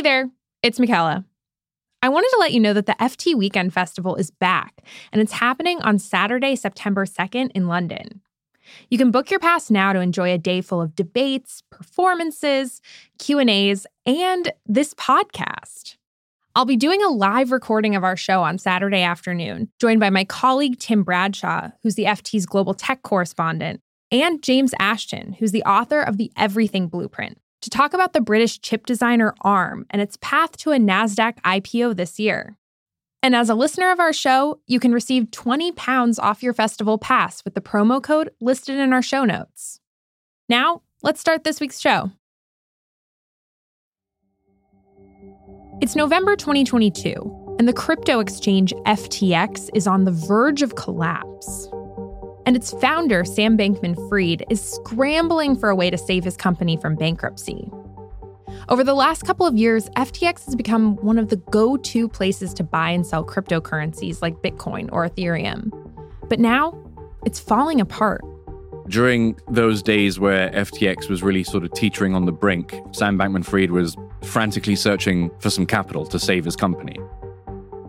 Hey there, it's Michela. I wanted to let you know that the FT Weekend Festival is back, and it's happening on Saturday, September 2nd in London. You can book your pass now to enjoy a day full of debates, performances, Q&As, and this podcast. I'll be doing a live recording of our show on Saturday afternoon, joined by my colleague Tim Bradshaw, who's the FT's global tech correspondent, and James Ashton, who's the author of the Everything Blueprint, to talk about the British chip designer ARM and its path to a NASDAQ IPO this year. And as a listener of our show, you can receive 20 pounds off your festival pass with the promo code listed in our show notes. Now, let's start this week's show. It's November 2022, and the crypto exchange FTX is on the verge of collapse and its founder, Sam Bankman Fried, is scrambling for a way to save his company from bankruptcy. Over the last couple of years, FTX has become one of the go to places to buy and sell cryptocurrencies like Bitcoin or Ethereum. But now, it's falling apart. During those days where FTX was really sort of teetering on the brink, Sam Bankman Fried was frantically searching for some capital to save his company.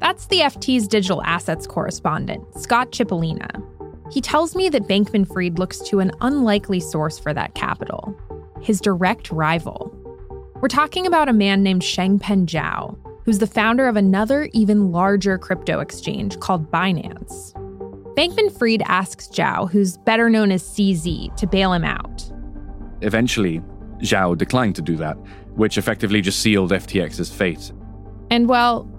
That's the FT's digital assets correspondent, Scott Chipolina. He tells me that Bankman Fried looks to an unlikely source for that capital his direct rival. We're talking about a man named Changpeng Zhao, who's the founder of another, even larger crypto exchange called Binance. Bankman Fried asks Zhao, who's better known as CZ, to bail him out. Eventually, Zhao declined to do that, which effectively just sealed FTX's fate. And well,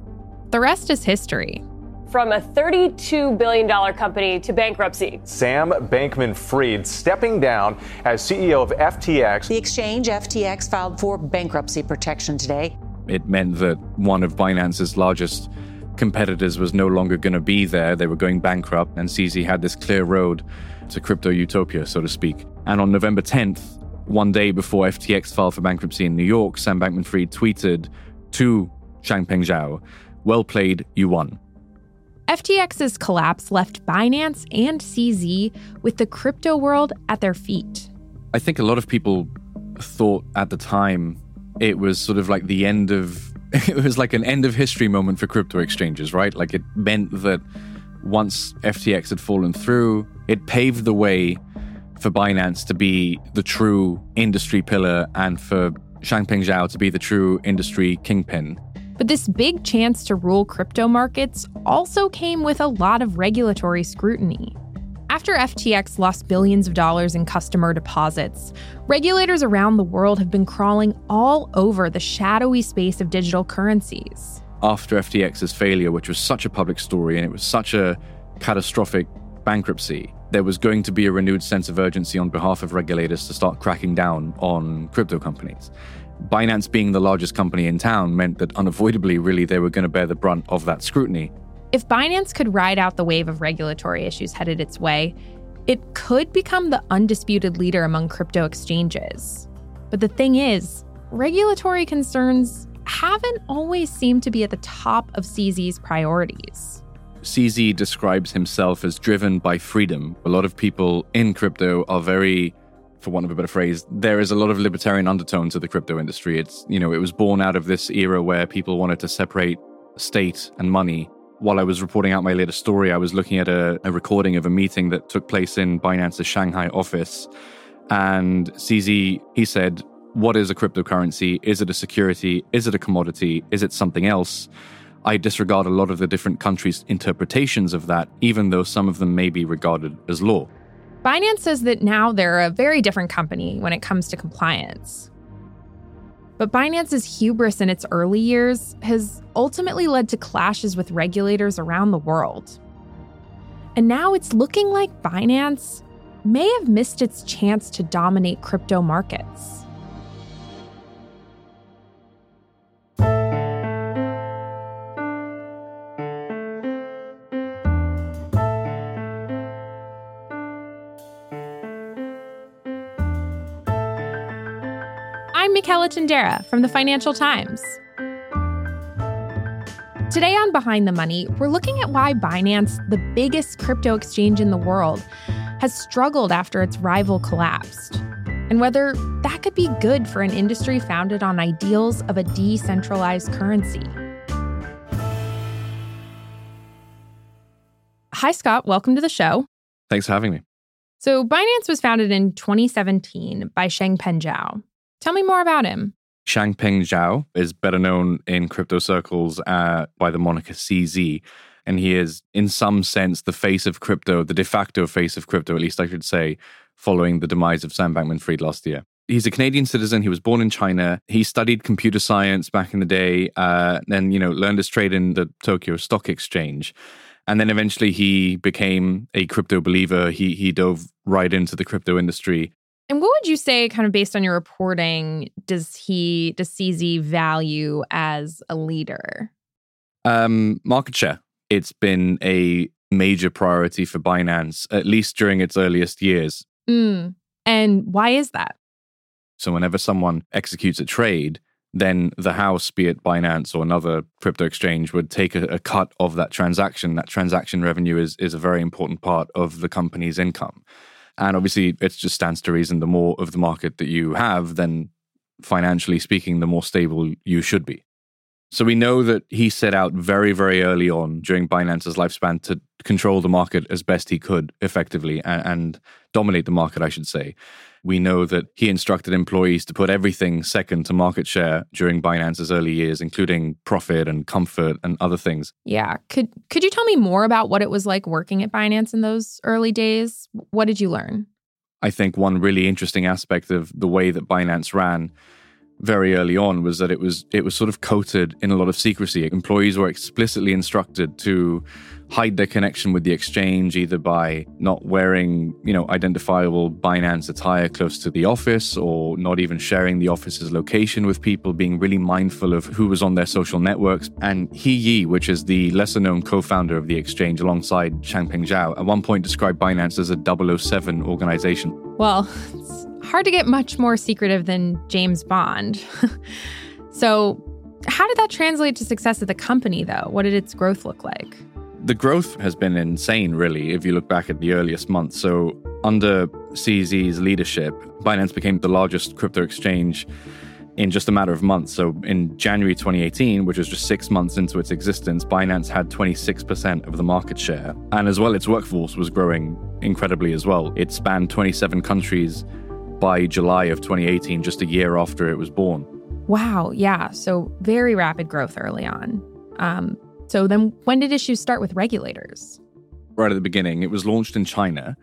the rest is history from a $32 billion company to bankruptcy. Sam Bankman Fried stepping down as CEO of FTX. The exchange, FTX, filed for bankruptcy protection today. It meant that one of Binance's largest competitors was no longer going to be there. They were going bankrupt, and CZ had this clear road to crypto utopia, so to speak. And on November 10th, one day before FTX filed for bankruptcy in New York, Sam Bankman Fried tweeted to Changpeng Zhao, Well played, you won. FTX's collapse left Binance and CZ with the crypto world at their feet. I think a lot of people thought at the time it was sort of like the end of it was like an end of history moment for crypto exchanges, right? Like it meant that once FTX had fallen through, it paved the way for Binance to be the true industry pillar and for Changpeng Zhao to be the true industry kingpin. But this big chance to rule crypto markets also came with a lot of regulatory scrutiny. After FTX lost billions of dollars in customer deposits, regulators around the world have been crawling all over the shadowy space of digital currencies. After FTX's failure, which was such a public story and it was such a catastrophic bankruptcy, there was going to be a renewed sense of urgency on behalf of regulators to start cracking down on crypto companies. Binance being the largest company in town meant that unavoidably, really, they were going to bear the brunt of that scrutiny. If Binance could ride out the wave of regulatory issues headed its way, it could become the undisputed leader among crypto exchanges. But the thing is, regulatory concerns haven't always seemed to be at the top of CZ's priorities. CZ describes himself as driven by freedom. A lot of people in crypto are very for want of a better phrase, there is a lot of libertarian undertone to the crypto industry. It's, you know, it was born out of this era where people wanted to separate state and money. While I was reporting out my latest story, I was looking at a, a recording of a meeting that took place in Binance's Shanghai office. And CZ, he said, What is a cryptocurrency? Is it a security? Is it a commodity? Is it something else? I disregard a lot of the different countries' interpretations of that, even though some of them may be regarded as law. Binance says that now they're a very different company when it comes to compliance. But Binance's hubris in its early years has ultimately led to clashes with regulators around the world. And now it's looking like Binance may have missed its chance to dominate crypto markets. Tindera from the Financial Times. Today on Behind the Money, we're looking at why Binance, the biggest crypto exchange in the world, has struggled after its rival collapsed. and whether that could be good for an industry founded on ideals of a decentralized currency. Hi, Scott. Welcome to the show. Thanks for having me. So, Binance was founded in 2017 by Changpeng Zhao. Tell me more about him. Changpeng Zhao is better known in crypto circles uh, by the moniker CZ. And he is, in some sense, the face of crypto, the de facto face of crypto, at least I should say, following the demise of Sam Bankman Fried last year. He's a Canadian citizen. He was born in China. He studied computer science back in the day, uh, then, you know, learned his trade in the Tokyo Stock Exchange. And then eventually he became a crypto believer. He, he dove right into the crypto industry. And what would you say, kind of based on your reporting, does he, does CZ value as a leader? Um, market share. It's been a major priority for Binance, at least during its earliest years. Mm. And why is that? So, whenever someone executes a trade, then the house, be it Binance or another crypto exchange, would take a, a, cut of that transaction. That transaction revenue is, is a very important part of the company's income. And obviously, it just stands to reason the more of the market that you have, then financially speaking, the more stable you should be. So we know that he set out very, very early on during Binance's lifespan to control the market as best he could effectively and, and, dominate the market, I should say. We know that he instructed employees to put everything second to market share during Binance's early years, including profit and comfort and other things. Yeah. Could could you tell me more about what it was like working at Binance in those early days? What did you learn? I think one really interesting aspect of the way that Binance ran very early on was that it was it was sort of coated in a lot of secrecy. Employees were explicitly instructed to hide their connection with the exchange either by not wearing, you know, identifiable Binance attire close to the office or not even sharing the office's location with people, being really mindful of who was on their social networks. And He Yi, which is the lesser known co-founder of the exchange alongside Changpeng Zhao, at one point described Binance as a 007 organization. Well, it's hard to get much more secretive than James Bond. so, how did that translate to success of the company though? What did its growth look like? the growth has been insane, really, if you look back at the earliest months. So, under CZ's leadership, Binance became the largest crypto exchange in just a matter of months. So, in January 2018, which was just six months into its existence, Binance had 26% of the market share. And as well, its workforce was growing incredibly as well. It spanned 27 countries by July of 2018, just a year after it was born. Wow. Yeah. So, very rapid growth early on. Um, so then, when did issues start with regulators? Right at the beginning, it was launched in China,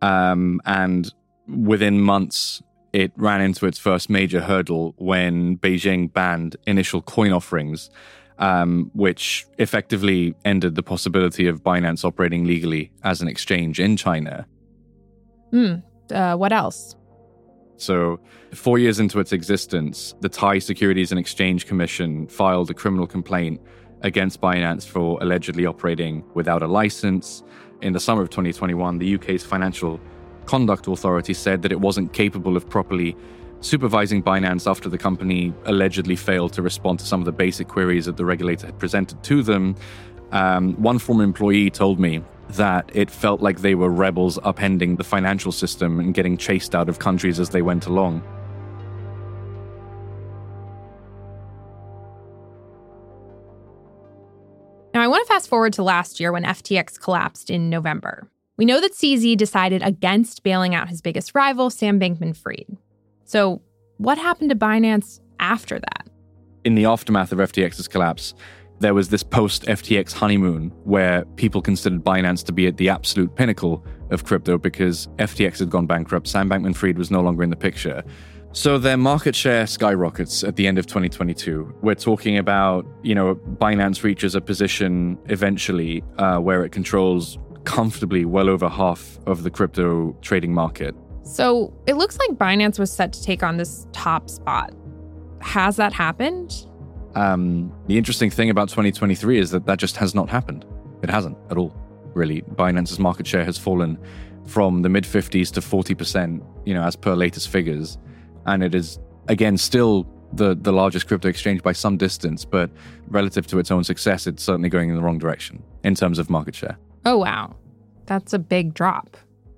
um, and within months, it ran into its first major hurdle when Beijing banned initial coin offerings, um, which effectively ended the possibility of Binance operating legally as an exchange in China. Hmm. Uh, what else? So, four years into its existence, the Thai Securities and Exchange Commission filed a criminal complaint against Binance for allegedly operating without a license. In the summer of 2021, the UK's Financial Conduct Authority said that it wasn't capable of properly supervising Binance after the company allegedly failed to respond to some of the basic queries that the regulator had presented to them. Um, one former employee told me that it felt like they were rebels upending the financial system and getting chased out of countries as they went along. Now, I want to fast forward to last year when FTX collapsed in November. We know that CZ decided against bailing out his biggest rival, Sam Bankman Fried. So, what happened to Binance after that? In the aftermath of FTX's collapse, there was this post FTX honeymoon where people considered Binance to be at the absolute pinnacle of crypto because FTX had gone bankrupt. Sam Bankman Fried was no longer in the picture. So their market share skyrockets at the end of 2022. We're talking about, you know, Binance reaches a position eventually uh, where it controls comfortably well over half of the crypto trading market. So it looks like Binance was set to take on this top spot. Has that happened? Um, the interesting thing about 2023 is that that just has not happened. It hasn't at all, really. Binance's market share has fallen from the mid 50s to 40%, you know, as per latest figures and it is again still the the largest crypto exchange by some distance, but relative to its own success, it's certainly going in the wrong direction in terms of market share. Oh wow, that's a big drop.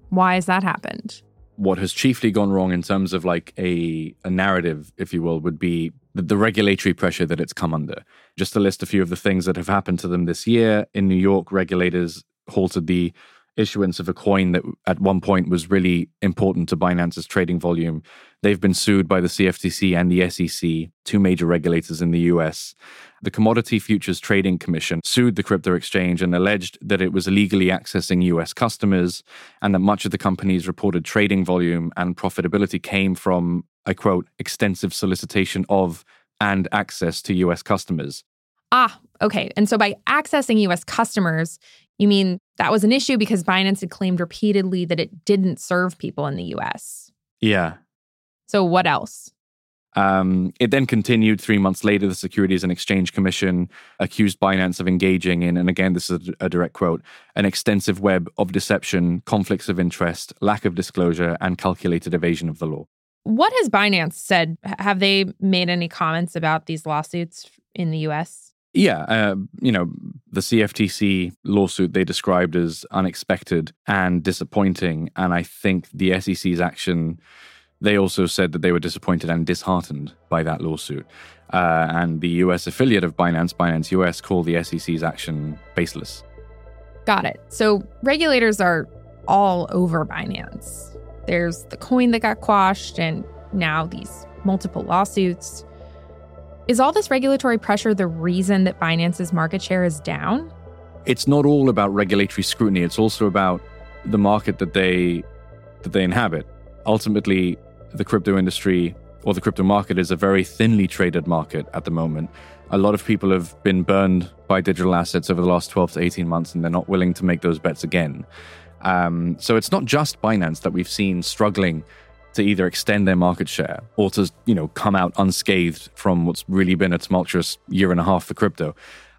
Why has that happened? what has chiefly gone wrong in terms of like a, a narrative, if you will, would be the, the, regulatory pressure that it's come under. Just to list a few of the things that have happened to them this year in New York, regulators halted the issuance of a coin that at one point was really important to Binance's trading volume. They've been sued by the CFTC and the SEC, two major regulators in the US. The Commodity Futures Trading Commission sued the crypto exchange and alleged that it was illegally accessing US customers and that much of the company's reported trading volume and profitability came from, I quote, extensive solicitation of and access to US customers. Ah, okay. And so by accessing US customers, you mean that was an issue because Binance had claimed repeatedly that it didn't serve people in the US? Yeah. So what else? Um, it then continued three months later. The Securities and Exchange Commission accused Binance of engaging in, and again, this is a, a direct quote, an extensive web of deception, conflicts of interest, lack of disclosure, and calculated evasion of the law. What has Binance said? Have they made any comments about these lawsuits in the US? Yeah, uh, you know, the CFTC lawsuit they described as unexpected and disappointing. And I think the SEC's action, they also said that they were disappointed and disheartened by that lawsuit. Uh, and the US affiliate of Binance, Binance US, called the SEC's action baseless. Got it. So regulators are all over Binance. There's the coin that got quashed, and now these multiple lawsuits. Is all this regulatory pressure the reason that Binance's market share is down? It's not all about regulatory scrutiny. It's also about the market that they that they inhabit. Ultimately, the crypto industry or the crypto market is a very thinly traded market at the moment. A lot of people have been burned by digital assets over the last 12 to 18 months, and they're not willing to make those bets again. Um, so it's not just Binance that we've seen struggling to either extend their market share or to, you know, come out unscathed from what's really been a tumultuous year and a half for crypto.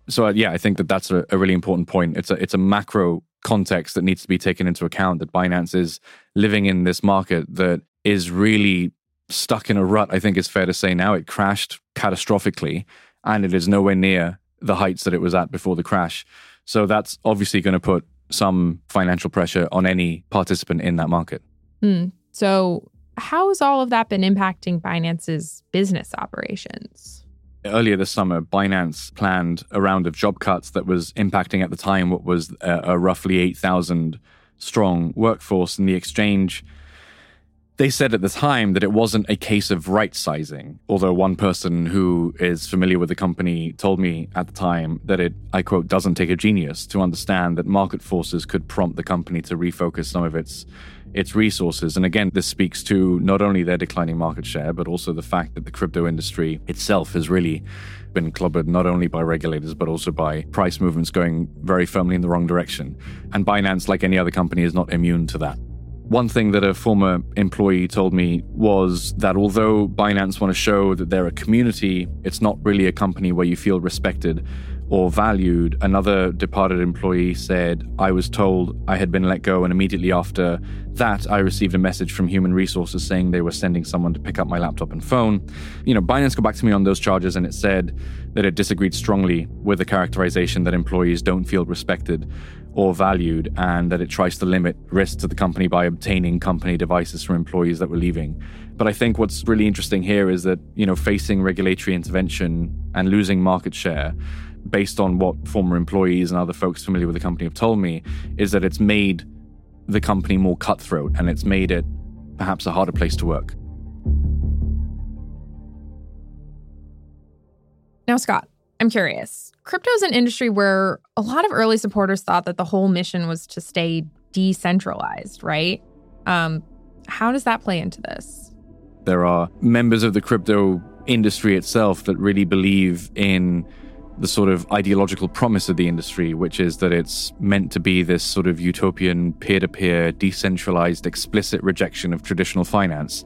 So uh, yeah, I think that that's a, a really important point. It's a it's a macro context that needs to be taken into account that Binance is living in this market that is really stuck in a rut. I think it's fair to say now it crashed catastrophically and it is nowhere near the heights that it was at before the crash. So that's obviously going to put some financial pressure on any participant in that market. Hmm. So how has all of that been impacting Binance's business operations? Earlier this summer, Binance planned a round of job cuts that was impacting at the time what was a, a roughly 8,000 strong workforce. in the exchange, they said at the time that it wasn't a case of right sizing. Although one person who is familiar with the company told me at the time that it, I quote, doesn't take a genius to understand that market forces could prompt the company to refocus some of its its resources. And again, this speaks to not only their declining market share, but also the fact that the crypto industry itself has really been clobbered not only by regulators, but also by price movements going very firmly in the wrong direction. And Binance, like any other company, is not immune to that. One thing that a former employee told me was that although Binance want to show that they're a community, it's not really a company where you feel respected or valued. Another departed employee said, I was told I had been let go, and immediately after that, I received a message from Human Resources saying they were sending someone to pick up my laptop and phone. You know, Binance got back to me on those charges and it said that it disagreed strongly with the characterization that employees don't feel respected or valued and that it tries to limit risk to the company by obtaining company devices from employees that were leaving. But I think what's really interesting here is that, you know, facing regulatory intervention and losing market share based on what former employees and other folks familiar with the company have told me, is that it's made the company more cutthroat and it's made it perhaps a harder place to work. Now, Scott, I'm curious. Crypto is an industry where a lot of early supporters thought that the whole mission was to stay decentralized, right? Um, how does that play into this? There are members of the crypto industry itself that really believe in the sort of ideological promise of the industry, which is that it's meant to be this sort of utopian, peer to peer, decentralized, explicit rejection of traditional finance.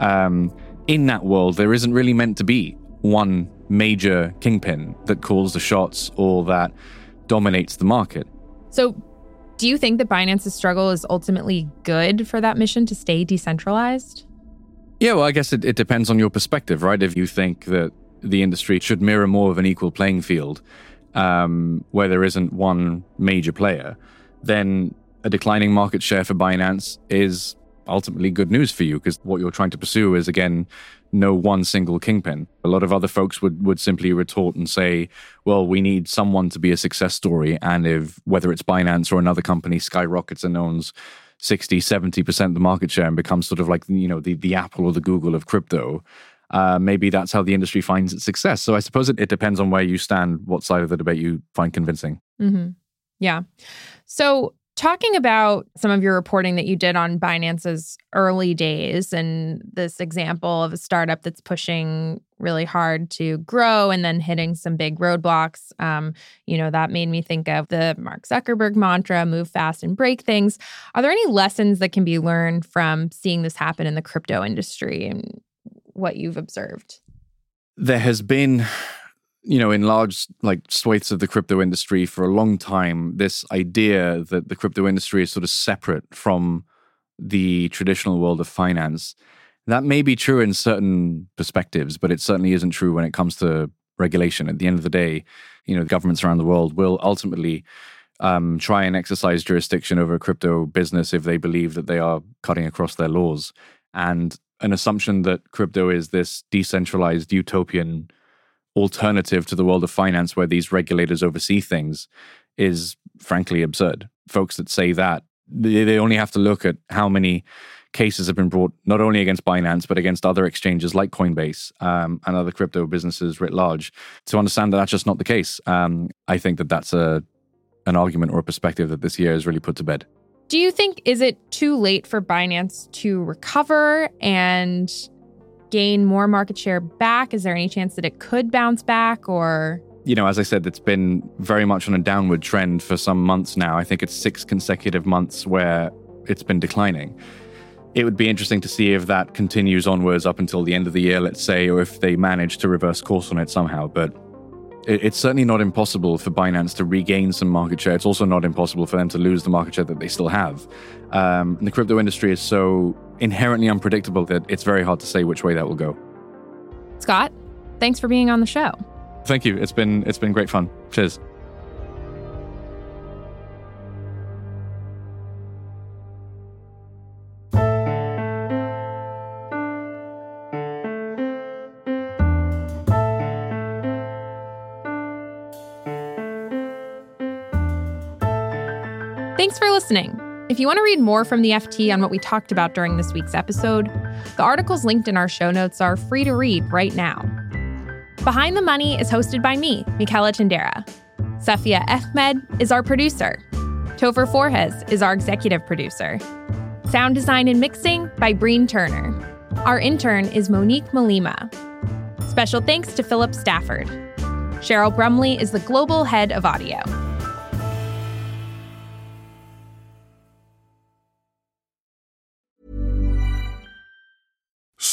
Um, in that world, there isn't really meant to be one major kingpin that calls the shots or that dominates the market. So, do you think that Binance's struggle is ultimately good for that mission to stay decentralized? Yeah, well, I guess it, it depends on your perspective, right? If you think that the industry should mirror more of an equal playing field um, where there isn't one major player, then a declining market share for Binance is ultimately good news for you because what you're trying to pursue is again no one single kingpin. A lot of other folks would would simply retort and say, "Well, we need someone to be a success story, and if whether it's Binance or another company skyrockets and owns 60, 70% of the market share and becomes sort of like you know the the Apple or the Google of crypto." Uh, maybe that's how the industry finds its success. So I suppose it, it depends on where you stand, what side of the debate you find convincing. Mm-hmm. Yeah. So Talking about some of your reporting that you did on Binance's early days and this example of a startup that's pushing really hard to grow and then hitting some big roadblocks, um, you know, that made me think of the Mark Zuckerberg mantra move fast and break things. Are there any lessons that can be learned from seeing this happen in the crypto industry and what you've observed? There has been you know, in large like swathes of the crypto industry for a long time, this idea that the crypto industry is sort of separate from the traditional world of finance. That may be true in certain perspectives, but it certainly isn't true when it comes to regulation. At the end of the day, you know, governments around the world will ultimately um, try and exercise jurisdiction over a crypto business if they believe that they are cutting across their laws. And an assumption that crypto is this decentralized utopian alternative to the world of finance where these regulators oversee things is frankly absurd. Folks that say that, they only have to look at how many cases have been brought not only against Binance, but against other exchanges like Coinbase um, and other crypto businesses writ large to understand that that's just not the case. Um, I think that that's a, an argument or a perspective that this year has really put to bed. Do you think is it too late for Binance to recover and gain more market share back? Is there any chance that it could bounce back or? You know, as I said, it's been very much on a downward trend for some months now. I think it's six consecutive months where it's been declining. It would be interesting to see if that continues onwards up until the end of the year, let's say, or if they manage to reverse course on it somehow. But it's certainly not impossible for Binance to regain some market share. It's also not impossible for them to lose the market share that they still have. Um, the crypto industry is so inherently unpredictable that it's very hard to say which way that will go. Scott, thanks for being on the show. Thank you. It's been it's been great fun. Cheers. Thanks for listening. If you want to read more from the FT on what we talked about during this week's episode, the articles linked in our show notes are free to read right now. Behind the Money is hosted by me, Michela Tindera. Safia Ahmed is our producer. Topher Forhecz is our executive producer. Sound design and mixing by Breen Turner. Our intern is Monique Malima. Special thanks to Philip Stafford. Cheryl Brumley is the global head of audio.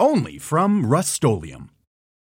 only from Rust-Oleum